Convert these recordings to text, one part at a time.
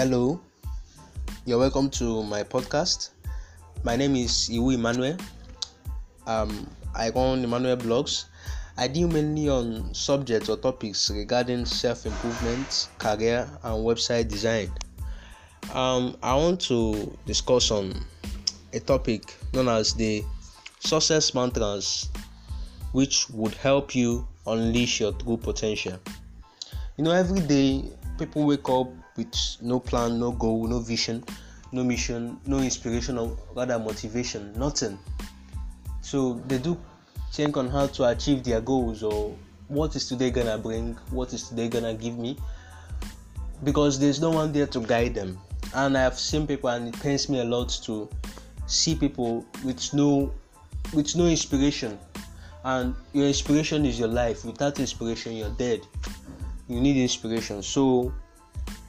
Hello, you're welcome to my podcast. My name is Iwu Emmanuel. Um, I run Emmanuel Blogs. I deal mainly on subjects or topics regarding self improvement, career, and website design. Um, I want to discuss on a topic known as the success mantras, which would help you unleash your true potential. You know, every day people wake up with no plan, no goal, no vision, no mission, no inspiration, or rather motivation, nothing. So they do think on how to achieve their goals or what is today gonna bring, what is today gonna give me, because there's no one there to guide them. And I've seen people, and it pains me a lot to see people with no with no inspiration. And your inspiration is your life. Without inspiration, you're dead you need inspiration. So,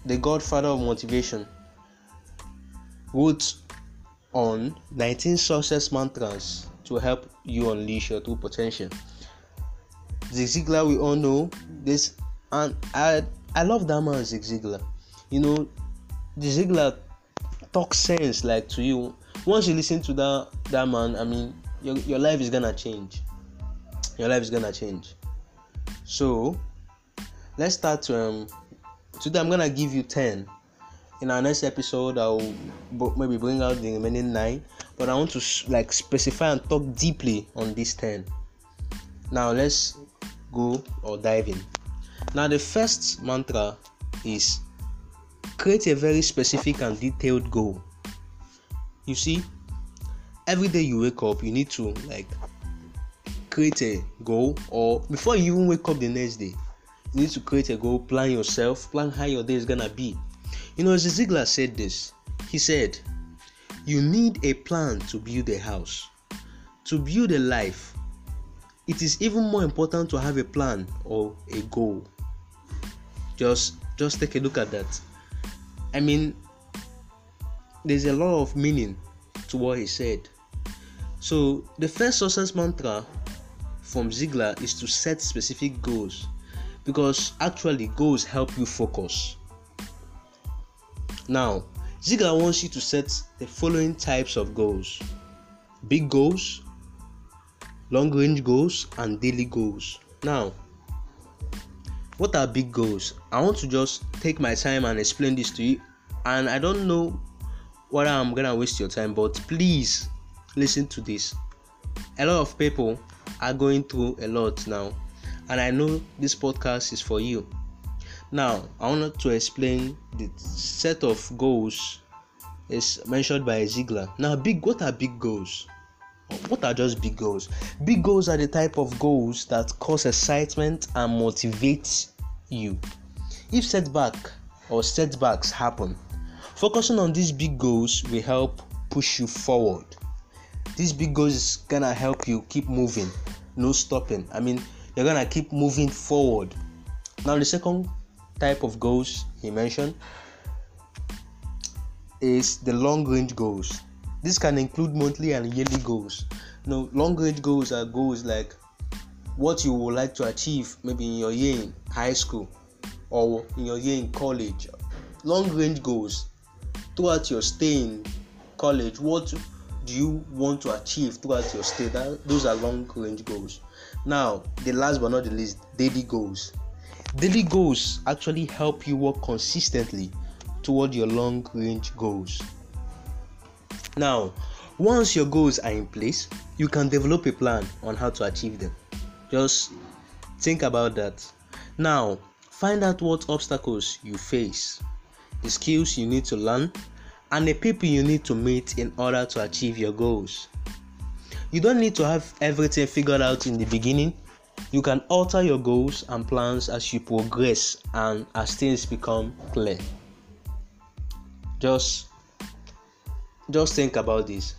the godfather of motivation wrote on 19 success mantras to help you unleash your true potential. Zig Ziglar, we all know this, and I I love that man, Zig Ziglar. You know, Zig Ziglar talks sense like to you. Once you listen to that that man, I mean, your your life is gonna change. Your life is gonna change. So, let's start um today i'm gonna give you 10 in our next episode i'll maybe bring out the remaining 9 but i want to like specify and talk deeply on these 10 now let's go or dive in. Now the first mantra is create a very specific and detailed goal. You see every day you wake up you need to like create a goal or before you even wake up the next day you need to create a goal, plan yourself, plan how your day is gonna be. You know, Zig Ziglar said this. He said, You need a plan to build a house. To build a life, it is even more important to have a plan or a goal. Just just take a look at that. I mean, there's a lot of meaning to what he said. So the first success mantra from Ziglar is to set specific goals because actually goals help you focus. Now, Ziglar wants you to set the following types of goals big goals, long range goals, and daily goals. Now, what are big goals? I want to just take my time and explain this to you, and I don't know whether I'm gonna waste your time, but please listen to this. A lot of people are going through a lot now and I know this podcast is for you. Now, I wanted to explain the set of goals is mentioned by Ziglar. Now, big what are big goals? What are just big goals? Big goals are the type of goals that cause excitement and motivate you. If setback or setbacks happen, focusing on these big goals will help push you forward. These big goals is gonna help you keep moving, no stopping. I mean, you're gonna keep moving forward. Now, the second type of goals he mentioned is the long range goals. This can include monthly and yearly goals. Now, long range goals are goals like what you would like to achieve maybe in your year in high school or in your year in college. Long range goals throughout your stay in college. What do you want to achieve throughout your stay? That, those are long range goals. Now, the last but not the least, daily goals. Daily goals actually help you work consistently toward your long range goals. Now, once your goals are in place, you can develop a plan on how to achieve them. Just think about that. Now, find out what obstacles you face, the skills you need to learn, and the people you need to meet in order to achieve your goals. You don't need to have everything figured out in the beginning. You can alter your goals and plans as you progress and as things become clear. Just just think about this.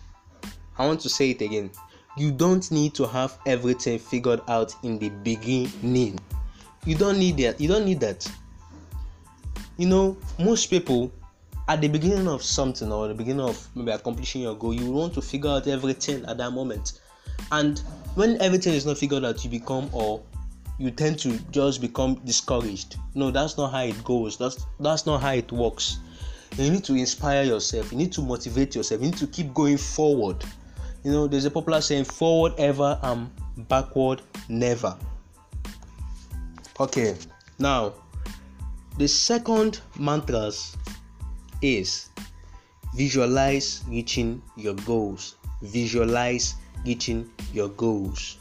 I want to say it again. You don't need to have everything figured out in the beginning. You don't need that. You don't need that. You know, most people at the beginning of something or the beginning of maybe accomplishing your goal, you want to figure out everything at that moment. And when everything is not figured out, you become or you tend to just become discouraged. No, that's not how it goes. That's that's not how it works. you need to inspire yourself you need to motivate yourself you need to keep going forward you know there's a popular saying forward ever and backward never okay now the second mantras is visualize reaching your goals. Visualize reaching your goals.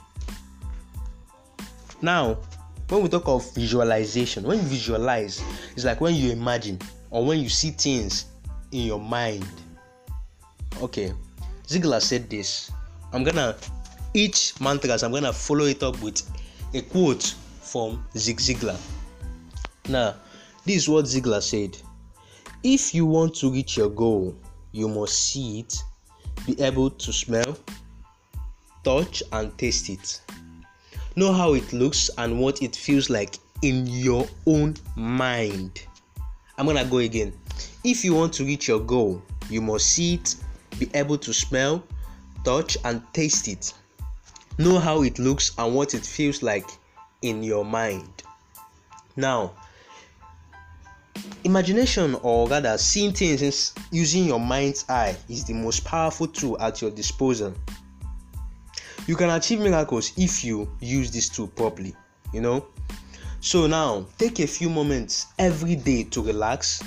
Now when we talk of visualization when you visualize it's like when you imagine or when you see things in your mind. Okay Ziglar said this. I'm gonna each mantras i'm gonna follow it up with a quote from zig ziglar. Now this is what Ziglar said if you want to reach your goal you must see it be able to smell touch and taste it. Know how it looks and what it feels like in your own mind. I'm gonna go again. If you want to reach your goal you must see it be able to smell touch and taste it. Know how it looks and what it feels like in your mind. Now imagination or rather seeing things using your mind's eye is the most powerful tool at your disposal. You can achieve miracles if you use this tool properly you know? So now take a few moments every day to relax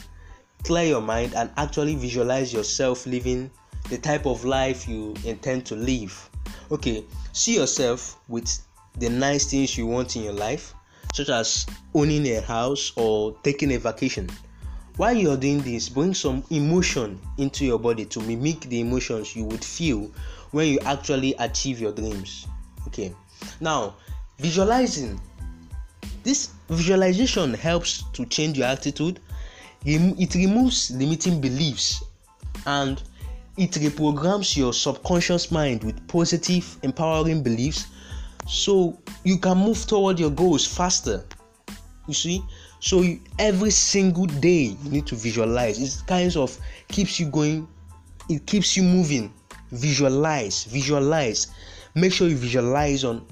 clear your mind and actually visualize yourself living the type of life you intend to live. Okay see yourself with the nice things you want in your life such as owning a house or taking a vacation. While you're doing this bring some emotion into your body to mimic the emotions you would feel when you actually achieve your dreams. Okay. Now visualizing. This visualization helps to change your attitude. It removes limiting beliefs and it reprograms your subconscious mind with positive empowering beliefs so you can move toward your goals faster you see? So you, every single day you need to visualize. It kind of keeps you going it keeps you moving. Visualize visualize. Make sure you visualize on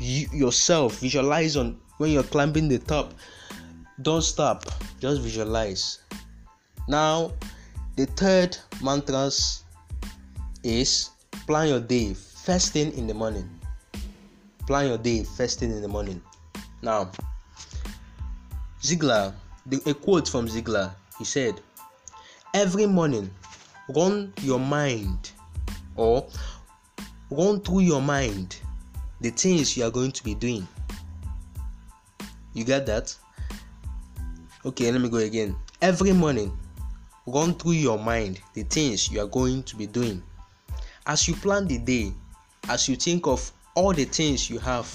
you, yourself. Visualize on when you're climbing the top. Don't stop just visualize. Now the third mantras is plan your day first thing in the morning plan your day first thing in the morning now Ziglar the, a quote from Ziglar he said every morning run your mind or run through your mind the things you are going to be doing. You get that? Okay, let me go again. Every morning, run through your mind the things you are going to be doing. As you plan the day, as you think of all the things you have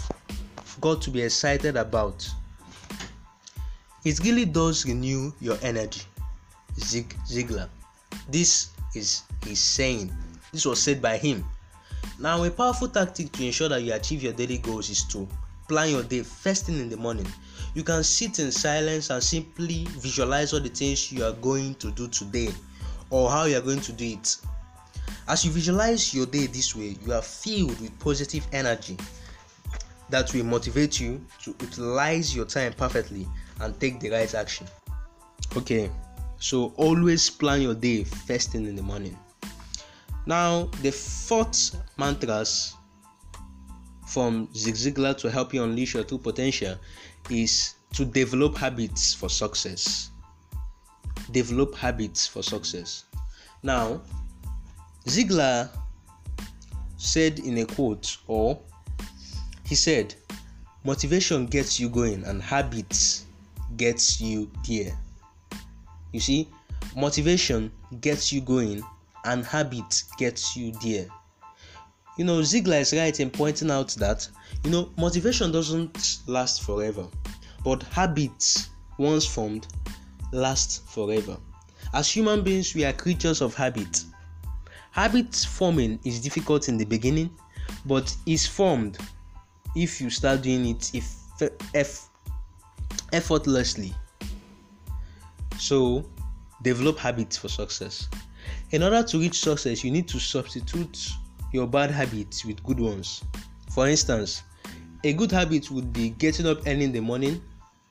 got to be excited about, it really does renew your energy. Zig Ziglar. This is his saying. This was said by him. Now, a powerful tactic to ensure that you achieve your daily goals is to plan your day first thing in the morning. You can sit in silence and simply visualize all the things you are going to do today or how you are going to do it. As you visualize your day this way, you are filled with positive energy that will motivate you to utilize your time perfectly and take the right action. Okay, so always plan your day first thing in the morning. Now, the fourth mantras from Zig Ziglar to help you unleash your true potential is to develop habits for success. Develop habits for success. Now, Ziglar said in a quote, or he said, motivation gets you going and habits gets you there. You see, motivation gets you going and habit gets you there. You know, Ziglar is right in pointing out that you know motivation doesn't last forever, but habits once formed last forever. As human beings, we are creatures of habit. Habit forming is difficult in the beginning, but is formed if you start doing it if, if effortlessly. So, develop habits for success. In order to reach success, you need to substitute your bad habits with good ones. For instance, a good habit would be getting up early in the morning,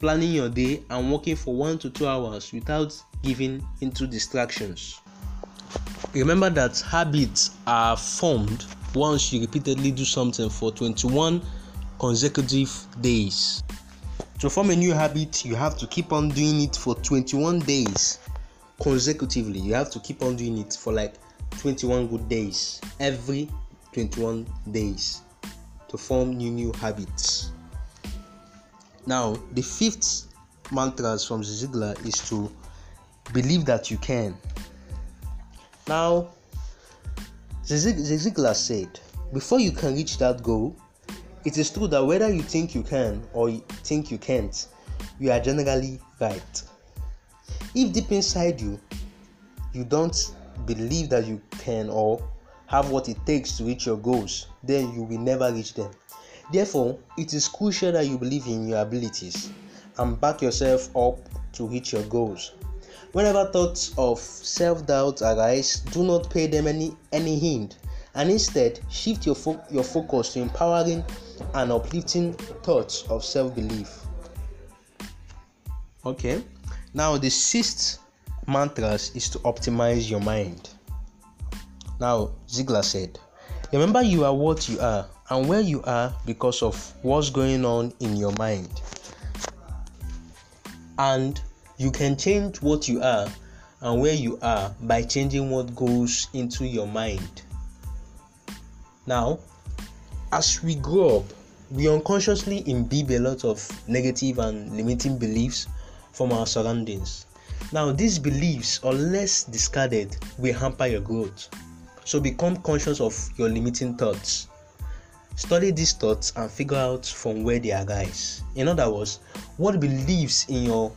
planning your day, and working for one to two hours without giving into distractions. Remember that habits are formed once you repeatedly do something for 21 consecutive days. To form a new habit, you have to keep on doing it for 21 days consecutively. You have to keep on doing it for like 21 good days every 21 days to form new new habits. Now, the fifth mantra from Ziglar is to believe that you can. Now, Ziglar said, before you can reach that goal, it is true that whether you think you can or you think you can't, you are generally right. If deep inside you, you don't believe that you can or have what it takes to reach your goals, then you will never reach them. Therefore, it is crucial that you believe in your abilities and back yourself up to reach your goals. Whenever thoughts of self-doubt arise, do not pay them any any hint, and instead shift your fo- your focus to empowering and uplifting thoughts of self-belief. Okay, now the sixth mantra is to optimize your mind. Now, Ziglar said, Remember, you are what you are and where you are because of what's going on in your mind. And you can change what you are and where you are by changing what goes into your mind. Now, as we grow up, we unconsciously imbibe a lot of negative and limiting beliefs from our surroundings. Now, these beliefs, unless discarded, will hamper your growth. So, become conscious of your limiting thoughts. Study these thoughts and figure out from where they arise. In other words, what beliefs in your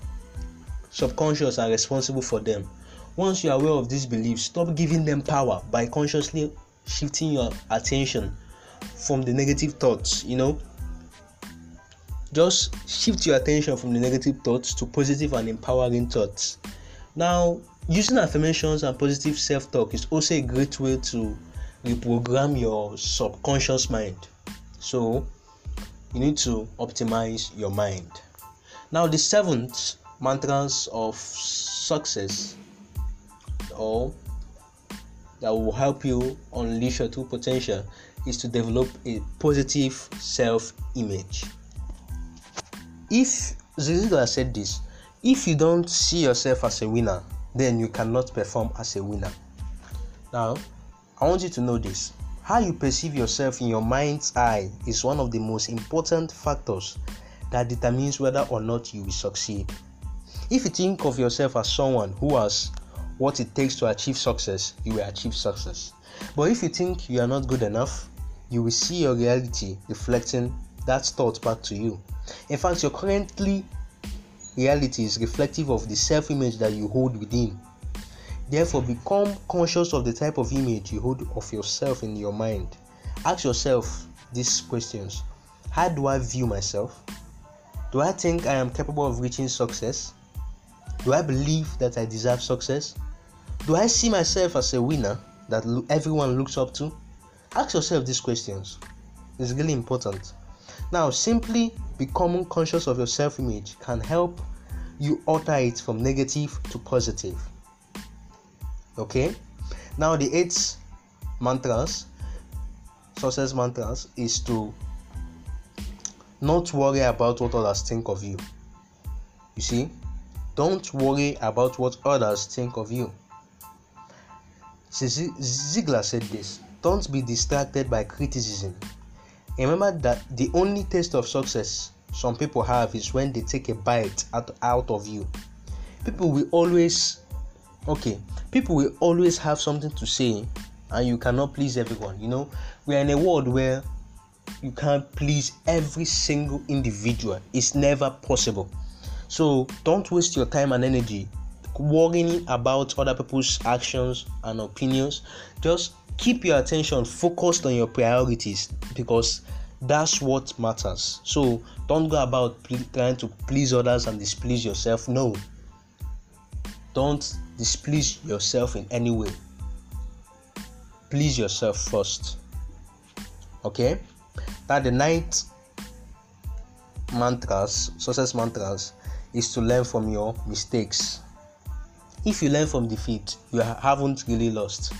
subconscious are responsible for them. Once you are aware of these beliefs, stop giving them power by consciously shifting your attention from the negative thoughts, you know. Just shift your attention from the negative thoughts to positive and empowering thoughts. Now, using affirmations and positive self talk is also a great way to reprogram your subconscious mind. So, you need to optimize your mind. Now, the seventh mantras of success or that will help you unleash your true potential is to develop a positive self image. If Zig Ziglar said this, if you don't see yourself as a winner, then you cannot perform as a winner. Now, I want you to know this. How you perceive yourself in your mind's eye is one of the most important factors that determines whether or not you will succeed. If you think of yourself as someone who has what it takes to achieve success, you will achieve success. But if you think you are not good enough, you will see your reality reflecting that thought back to you. In fact, your currently reality is reflective of the self image that you hold within. Therefore, become conscious of the type of image you hold of yourself in your mind. Ask yourself these questions How do I view myself? Do I think I am capable of reaching success? Do I believe that I deserve success? Do I see myself as a winner that everyone looks up to? Ask yourself these questions. It's really important. Now, simply becoming conscious of your self image can help you alter it from negative to positive. Okay? Now, the eight mantras, success mantras, is to not worry about what others think of you. You see, don't worry about what others think of you. Ziglar said this Don't be distracted by criticism. Remember that the only taste of success some people have is when they take a bite out, out of you. People will always, okay, people will always have something to say, and you cannot please everyone. You know, we are in a world where you can't please every single individual, it's never possible. So don't waste your time and energy worrying about other people's actions and opinions. Just keep your attention focused on your priorities because that's what matters. So don't go about trying to please others and displease yourself. No, don't displease yourself in any way. Please yourself first. Okay, that the ninth mantras, success mantras, is to learn from your mistakes. if you learn from defeat, you haven't really lost.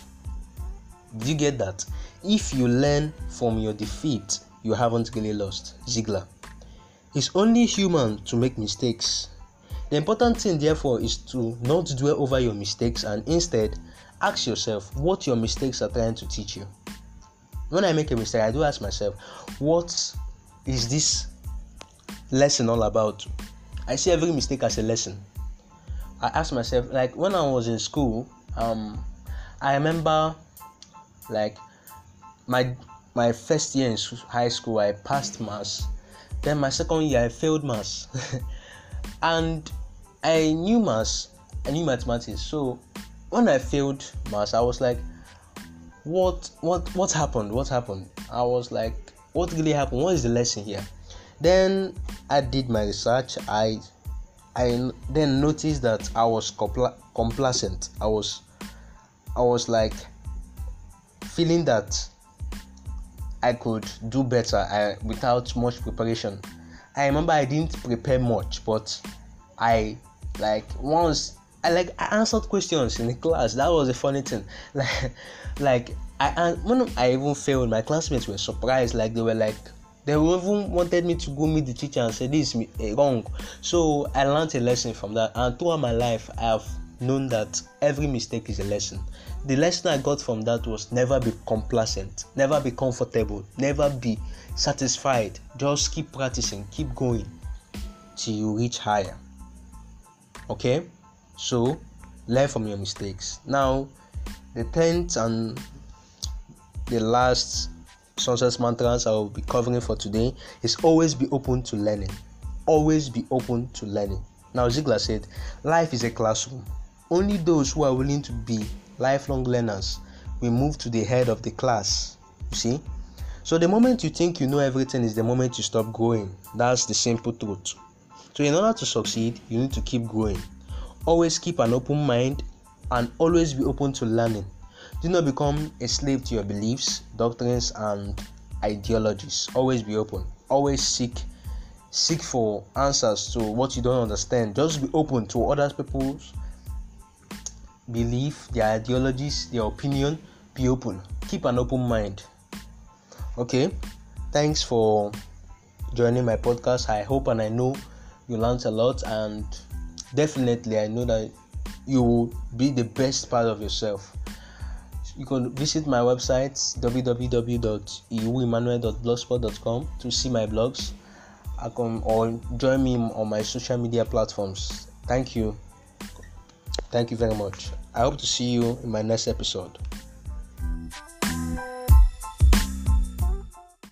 Did you get that? If you learn from your defeat, you haven't really lost. Ziglar. It's only human to make mistakes. The important thing, therefore, is to not dwell over your mistakes and instead ask yourself what your mistakes are trying to teach you. When I make a mistake, I do ask myself, what is this lesson all about? I see every mistake as a lesson. I ask myself, like when I was in school, um, I remember like my my first year in high school, I passed maths. Then my second year, I failed maths, and I knew maths, I knew mathematics. So when I failed maths, I was like, what what what happened? What happened? I was like, what really happened? What is the lesson here? Then I did my research. I I then noticed that I was compl- complacent. I was I was like feeling that I could do better I, without much preparation. I remember I didn't prepare much, but I like once I like I answered questions in the class. That was a funny thing. Like like I when I even failed, my classmates were surprised. Like they were like they even wanted me to go meet the teacher and say this is eh, wrong. So I learned a lesson from that, and throughout my life, I have known that every mistake is a lesson. The lesson I got from that was never be complacent, never be comfortable, never be satisfied. Just keep practicing, keep going till you reach higher okay so learn from your mistakes now the tenth and the last success mantras i will be covering for today is always be open to learning. Always be open to learning. Now Ziglar said life is a classroom. Only those who are willing to be lifelong learners will move to the head of the class. You see? So the moment you think you know everything is the moment you stop growing. That's the simple truth. So, in order to succeed, you need to keep growing. Always keep an open mind and always be open to learning. Do not become a slave to your beliefs, doctrines, and ideologies. Always be open. Always seek seek for answers to what you don't understand. Just be open to other people's belief, their ideologies, their opinion. Be open. Keep an open mind. Okay. Thanks for joining my podcast. I hope and I know you learned a lot and definitely i know that you will be the best part of yourself you can visit my website www.iwuemmanuel.blogspot.com to see my blogs. I can, or join me on my social media platforms. Thank you. Thank you very much. I hope to see you in my next episode